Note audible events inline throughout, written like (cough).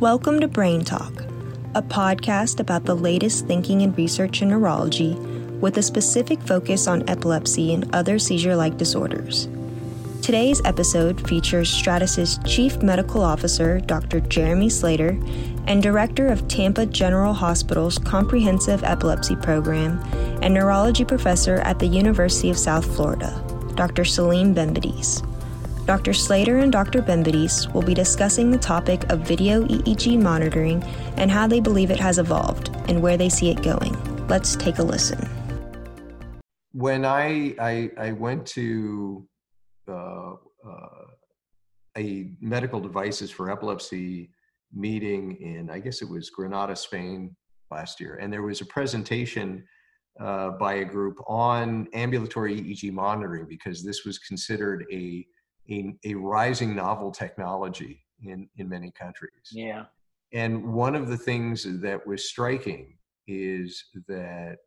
Welcome to Brain Talk, a podcast about the latest thinking and research in neurology with a specific focus on epilepsy and other seizure like disorders. Today's episode features Stratus's Chief Medical Officer, Dr. Jeremy Slater, and Director of Tampa General Hospital's Comprehensive Epilepsy Program and Neurology Professor at the University of South Florida, Dr. Salim Benbadis. Dr. Slater and Dr. Benbadis will be discussing the topic of video EEG monitoring and how they believe it has evolved and where they see it going. Let's take a listen. When I I, I went to uh, uh, a medical devices for epilepsy meeting in I guess it was Granada, Spain last year, and there was a presentation uh, by a group on ambulatory EEG monitoring because this was considered a a, a rising novel technology in, in many countries. Yeah. And one of the things that was striking is that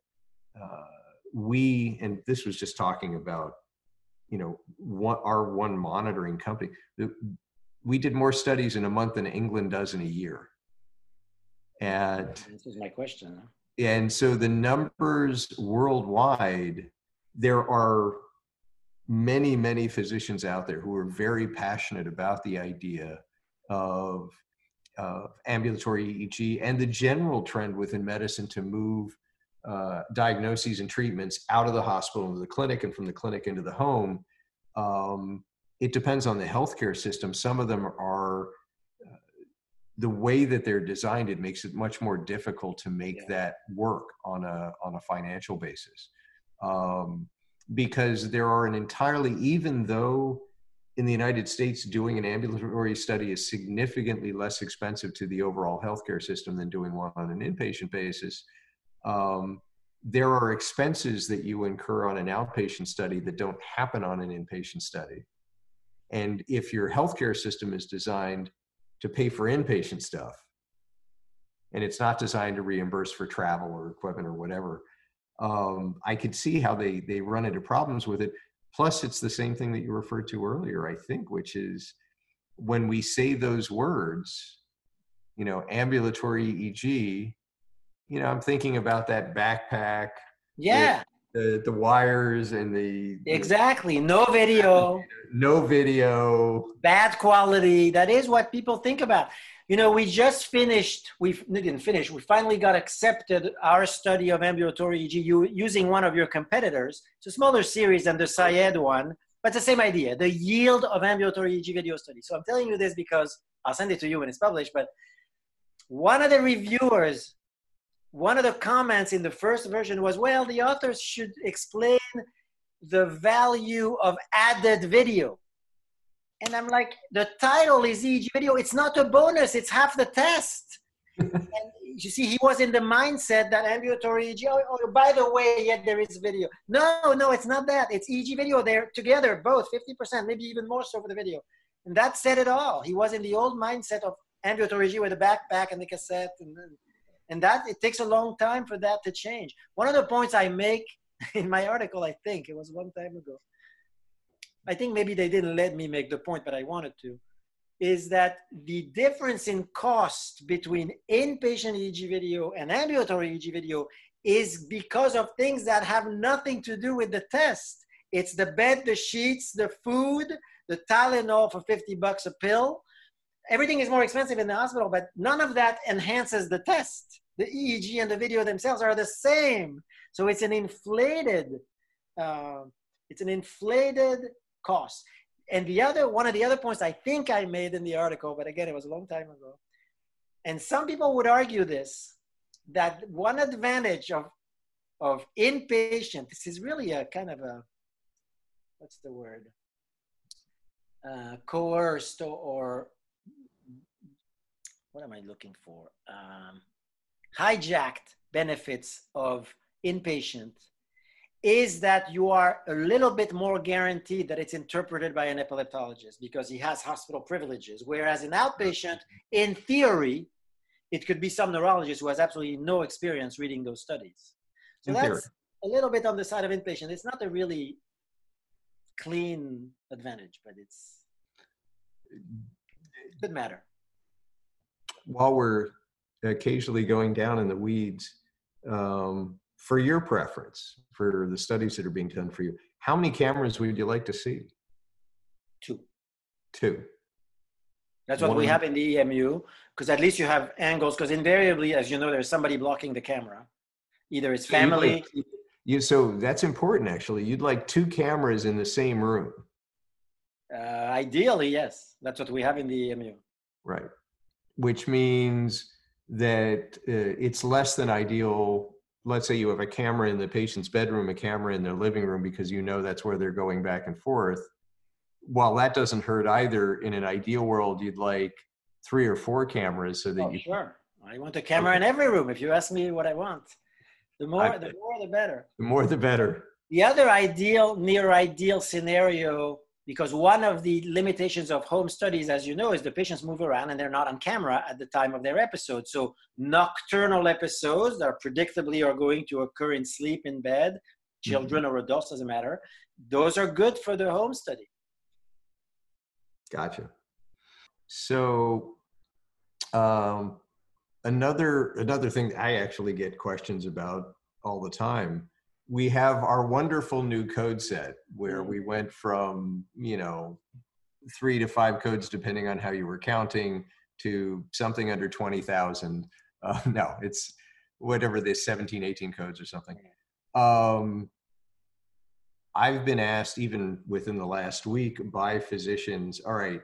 uh, we, and this was just talking about, you know, what our one monitoring company, we did more studies in a month than England does in a year. And this is my question. And so the numbers worldwide, there are many, many physicians out there who are very passionate about the idea of, of ambulatory EEG and the general trend within medicine to move uh, diagnoses and treatments out of the hospital into the clinic and from the clinic into the home. Um, it depends on the healthcare system. Some of them are uh, the way that they're designed. It makes it much more difficult to make yeah. that work on a on a financial basis. Um, because there are an entirely, even though in the United States, doing an ambulatory study is significantly less expensive to the overall healthcare system than doing one on an inpatient basis. Um, there are expenses that you incur on an outpatient study that don't happen on an inpatient study. And if your healthcare system is designed to pay for inpatient stuff, and it's not designed to reimburse for travel or equipment or whatever, um, I could see how they they run into problems with it. Plus, it's the same thing that you referred to earlier, I think, which is when we say those words, you know, ambulatory EEG. You know, I'm thinking about that backpack. Yeah. The the wires and the exactly no video. (laughs) No video. Bad quality. That is what people think about you know, we just finished, we didn't finish, we finally got accepted our study of ambulatory EEG using one of your competitors. It's a smaller series than the Syed one, but the same idea, the yield of ambulatory EEG video study. So I'm telling you this because I'll send it to you when it's published, but one of the reviewers, one of the comments in the first version was, well, the authors should explain the value of added video. And I'm like, the title is EEG video. It's not a bonus. It's half the test. (laughs) and you see, he was in the mindset that ambulatory EEG. Oh, oh, by the way, yet there is video. No, no, it's not that. It's EEG video. They're together, both 50%, maybe even more so for the video. And that said it all. He was in the old mindset of ambulatory EEG with the backpack and the cassette. And, and that, it takes a long time for that to change. One of the points I make (laughs) in my article, I think it was one time ago, I think maybe they didn't let me make the point, but I wanted to, is that the difference in cost between inpatient EEG video and ambulatory EEG video is because of things that have nothing to do with the test. It's the bed, the sheets, the food, the Tylenol for 50 bucks a pill. Everything is more expensive in the hospital, but none of that enhances the test. The EEG and the video themselves are the same. So it's an inflated, uh, it's an inflated costs. And the other, one of the other points I think I made in the article, but again, it was a long time ago. And some people would argue this, that one advantage of, of inpatient, this is really a kind of a, what's the word? Uh, coerced or, or, what am I looking for? Um, hijacked benefits of inpatient is that you are a little bit more guaranteed that it's interpreted by an epileptologist because he has hospital privileges. Whereas an outpatient, in theory, it could be some neurologist who has absolutely no experience reading those studies. So in that's theory. a little bit on the side of inpatient. It's not a really clean advantage, but it's it could matter. while we're occasionally going down in the weeds, um, for your preference, for the studies that are being done for you, how many cameras would you like to see? Two. Two. That's what One. we have in the EMU, because at least you have angles, because invariably, as you know, there's somebody blocking the camera. Either it's family. Like, you, so that's important, actually. You'd like two cameras in the same room. Uh, ideally, yes. That's what we have in the EMU. Right. Which means that uh, it's less than ideal. Let's say you have a camera in the patient's bedroom, a camera in their living room, because you know that's where they're going back and forth. While that doesn't hurt either, in an ideal world, you'd like three or four cameras so that oh, you. Sure. I want a camera okay. in every room. If you ask me what I want, the more, I, the more, the better. The more, the better. The other ideal, near ideal scenario because one of the limitations of home studies, as you know, is the patients move around and they're not on camera at the time of their episode. So nocturnal episodes that are predictably are going to occur in sleep in bed, children mm-hmm. or adults doesn't matter. Those are good for the home study. Gotcha. So um, another another thing I actually get questions about all the time we have our wonderful new code set where we went from you know three to five codes depending on how you were counting to something under 20000 (laughs) uh, no it's whatever this 17 18 codes or something. Um, i've been asked even within the last week by physicians all right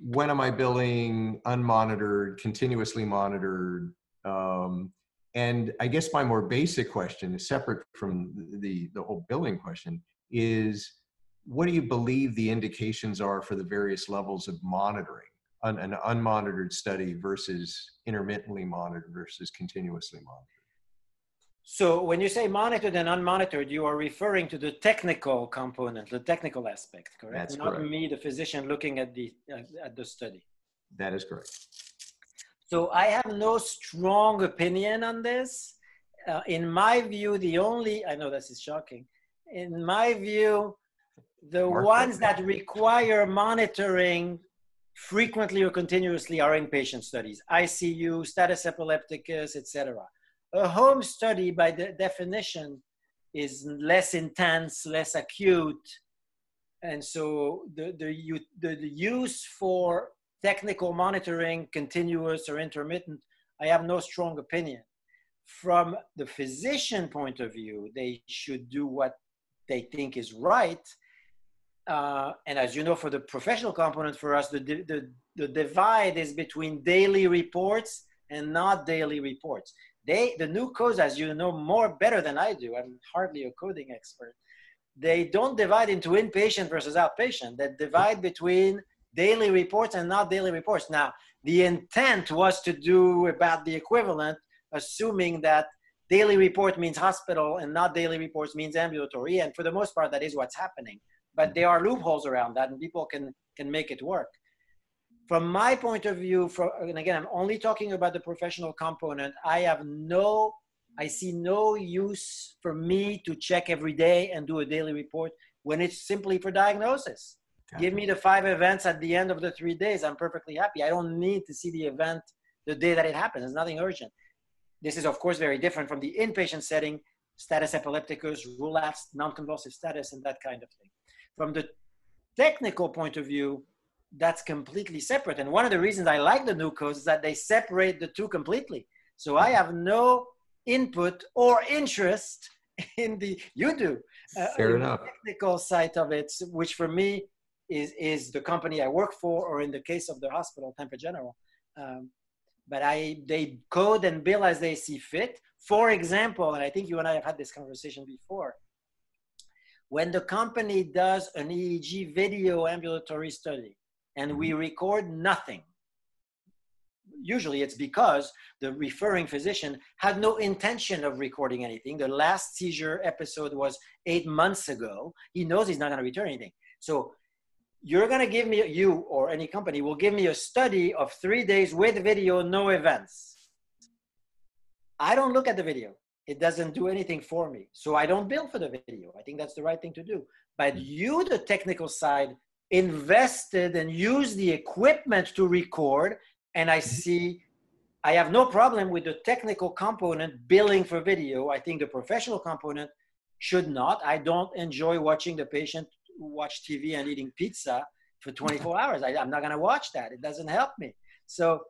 when am i billing unmonitored continuously monitored um, and I guess my more basic question, separate from the, the whole billing question, is what do you believe the indications are for the various levels of monitoring? An, an unmonitored study versus intermittently monitored versus continuously monitored? So when you say monitored and unmonitored, you are referring to the technical component, the technical aspect, correct? That's Not correct. me, the physician, looking at the uh, at the study. That is correct. So I have no strong opinion on this. Uh, in my view, the only, I know this is shocking. In my view, the Mark ones that require monitoring frequently or continuously are inpatient studies, ICU, status epilepticus, etc. A home study, by the definition, is less intense, less acute, and so the, the, the, the use for technical monitoring, continuous or intermittent, I have no strong opinion. From the physician point of view, they should do what they think is right. Uh, and as you know, for the professional component for us, the, the, the divide is between daily reports and not daily reports. They, the new codes, as you know more better than I do, I'm hardly a coding expert. They don't divide into inpatient versus outpatient. They divide between daily reports and not daily reports. Now, the intent was to do about the equivalent, assuming that daily report means hospital and not daily reports means ambulatory. And for the most part, that is what's happening. But mm-hmm. there are loopholes around that, and people can can make it work. From my point of view, for, and again, I'm only talking about the professional component. I have no, I see no use for me to check every day and do a daily report when it's simply for diagnosis. Give me the five events at the end of the three days. I'm perfectly happy. I don't need to see the event the day that it happens. There's nothing urgent. This is, of course, very different from the inpatient setting, status epilepticus, relapsed, non-convulsive status, and that kind of thing. From the technical point of view, that's completely separate. And one of the reasons I like the new codes is that they separate the two completely. So I have no input or interest (laughs) in the you do uh, Fair enough. technical side of it, which for me is, is the company I work for, or in the case of the hospital, Tampa General. Um, but I, they code and bill as they see fit. For example, and I think you and I have had this conversation before, when the company does an EEG video ambulatory study and we mm-hmm. record nothing, usually it's because the referring physician had no intention of recording anything. The last seizure episode was eight months ago. He knows he's not going to return anything. So you're going to give me, you or any company will give me a study of three days with video, no events. I don't look at the video. It doesn't do anything for me. So I don't bill for the video. I think that's the right thing to do. But hmm. you, the technical side, invested and used the equipment to record and I see I have no problem with the technical component billing for video. I think the professional component should not. I don't enjoy watching the patient watch TV and eating pizza for 24 hours. I, am not going to watch that. It doesn't help me. So,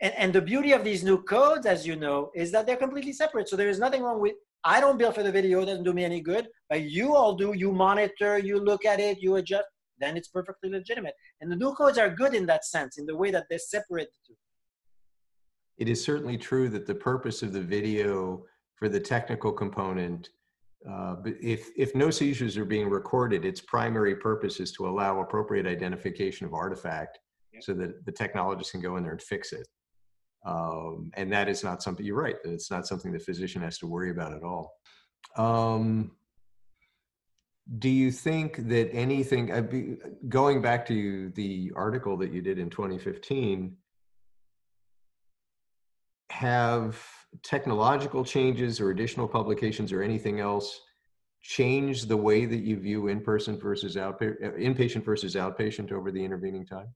and, and the beauty of these new codes, as you know, is that they're completely separate. So there is nothing wrong with, I don't bill for the video, it doesn't do me any good, but you all do. You monitor, you look at it, you adjust, then it's perfectly legitimate. And the new codes are good in that sense, in the way that they separate the two. It is certainly true that the purpose of the video for the technical component uh, but if, if no seizures are being recorded, its primary purpose is to allow appropriate identification of artifact yep. so that the technologist can go in there and fix it. Um, and that is not something, you're right, it's not something the physician has to worry about at all. Um, do you think that anything, uh, going back to the article that you did in 2015, have technological changes or additional publications or anything else change the way that you view in-person versus uh, inpatient versus outpatient over the intervening time?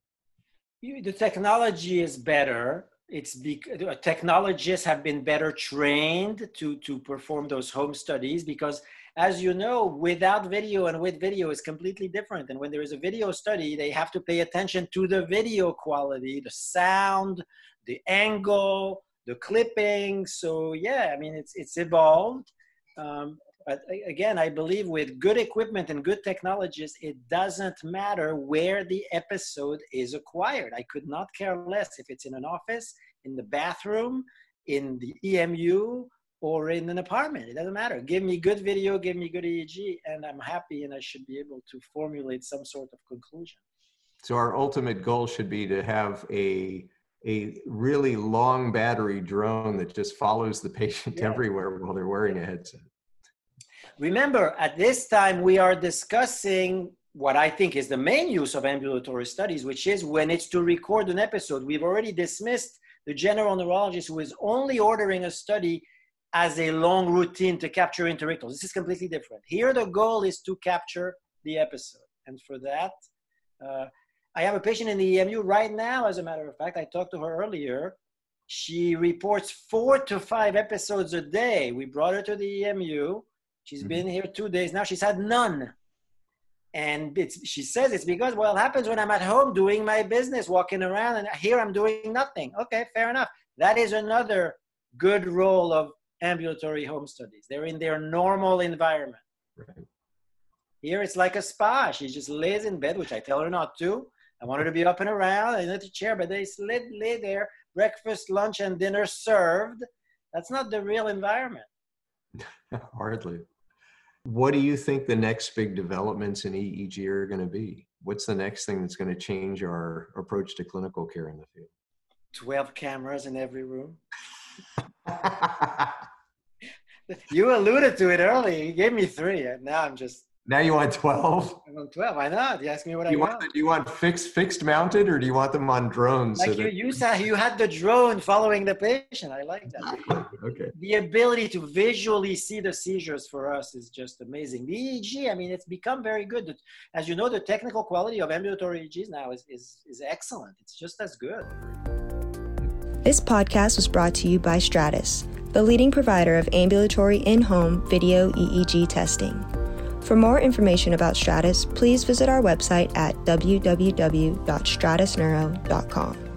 The technology is better. It's because technologists have been better trained to to perform those home studies because, as you know, without video and with video is completely different. And when there is a video study, they have to pay attention to the video quality, the sound, the angle, the clipping. So yeah, I mean it's it's evolved. Um, but again, I believe with good equipment and good technologies, it doesn't matter where the episode is acquired. I could not care less if it's in an office, in the bathroom, in the EMU, or in an apartment. It doesn't matter. Give me good video, give me good EEG, and I'm happy, and I should be able to formulate some sort of conclusion. So our ultimate goal should be to have a a really long battery drone that just follows the patient yeah. everywhere while they're wearing a headset. Remember, at this time, we are discussing what I think is the main use of ambulatory studies, which is when it's to record an episode. We've already dismissed the general neurologist who is only ordering a study as a long routine to capture interictals. This is completely different. Here, the goal is to capture the episode. And for that, uh, I have a patient in the EMU right now, as a matter of fact. I talked to her earlier. She reports four to five episodes a day. We brought her to the EMU. She's mm-hmm. been here two days now. She's had none. And it's, she says it's because, well, it happens when I'm at home doing my business, walking around, and here I'm doing nothing. Okay, fair enough. That is another good role of ambulatory home studies. They're in their normal environment. Right. Here it's like a spa. She just lays in bed, which I tell her not to. I wanted to be up and around in the chair, but they lay, lay there, breakfast, lunch, and dinner served. That's not the real environment. (laughs) Hardly. What do you think the next big developments in EEG are going to be? What's the next thing that's going to change our approach to clinical care in the field? 12 cameras in every room. (laughs) (laughs) you alluded to it earlier. You gave me three, and now I'm just now you want 12? I want 12. Why not? You ask me what do I you want. want. Do you want fixed fixed mounted or do you want them on drones? Like so you, that... you said, you had the drone following the patient. I like that. okay. The ability to visually see the seizures for us is just amazing. The EEG, I mean, it's become very good. As you know, the technical quality of ambulatory EEGs now is, is, is excellent. It's just as good. This podcast was brought to you by Stratus, the leading provider of ambulatory in home video EEG testing. For more information about Stratus, please visit our website at www.stratusneuro.com.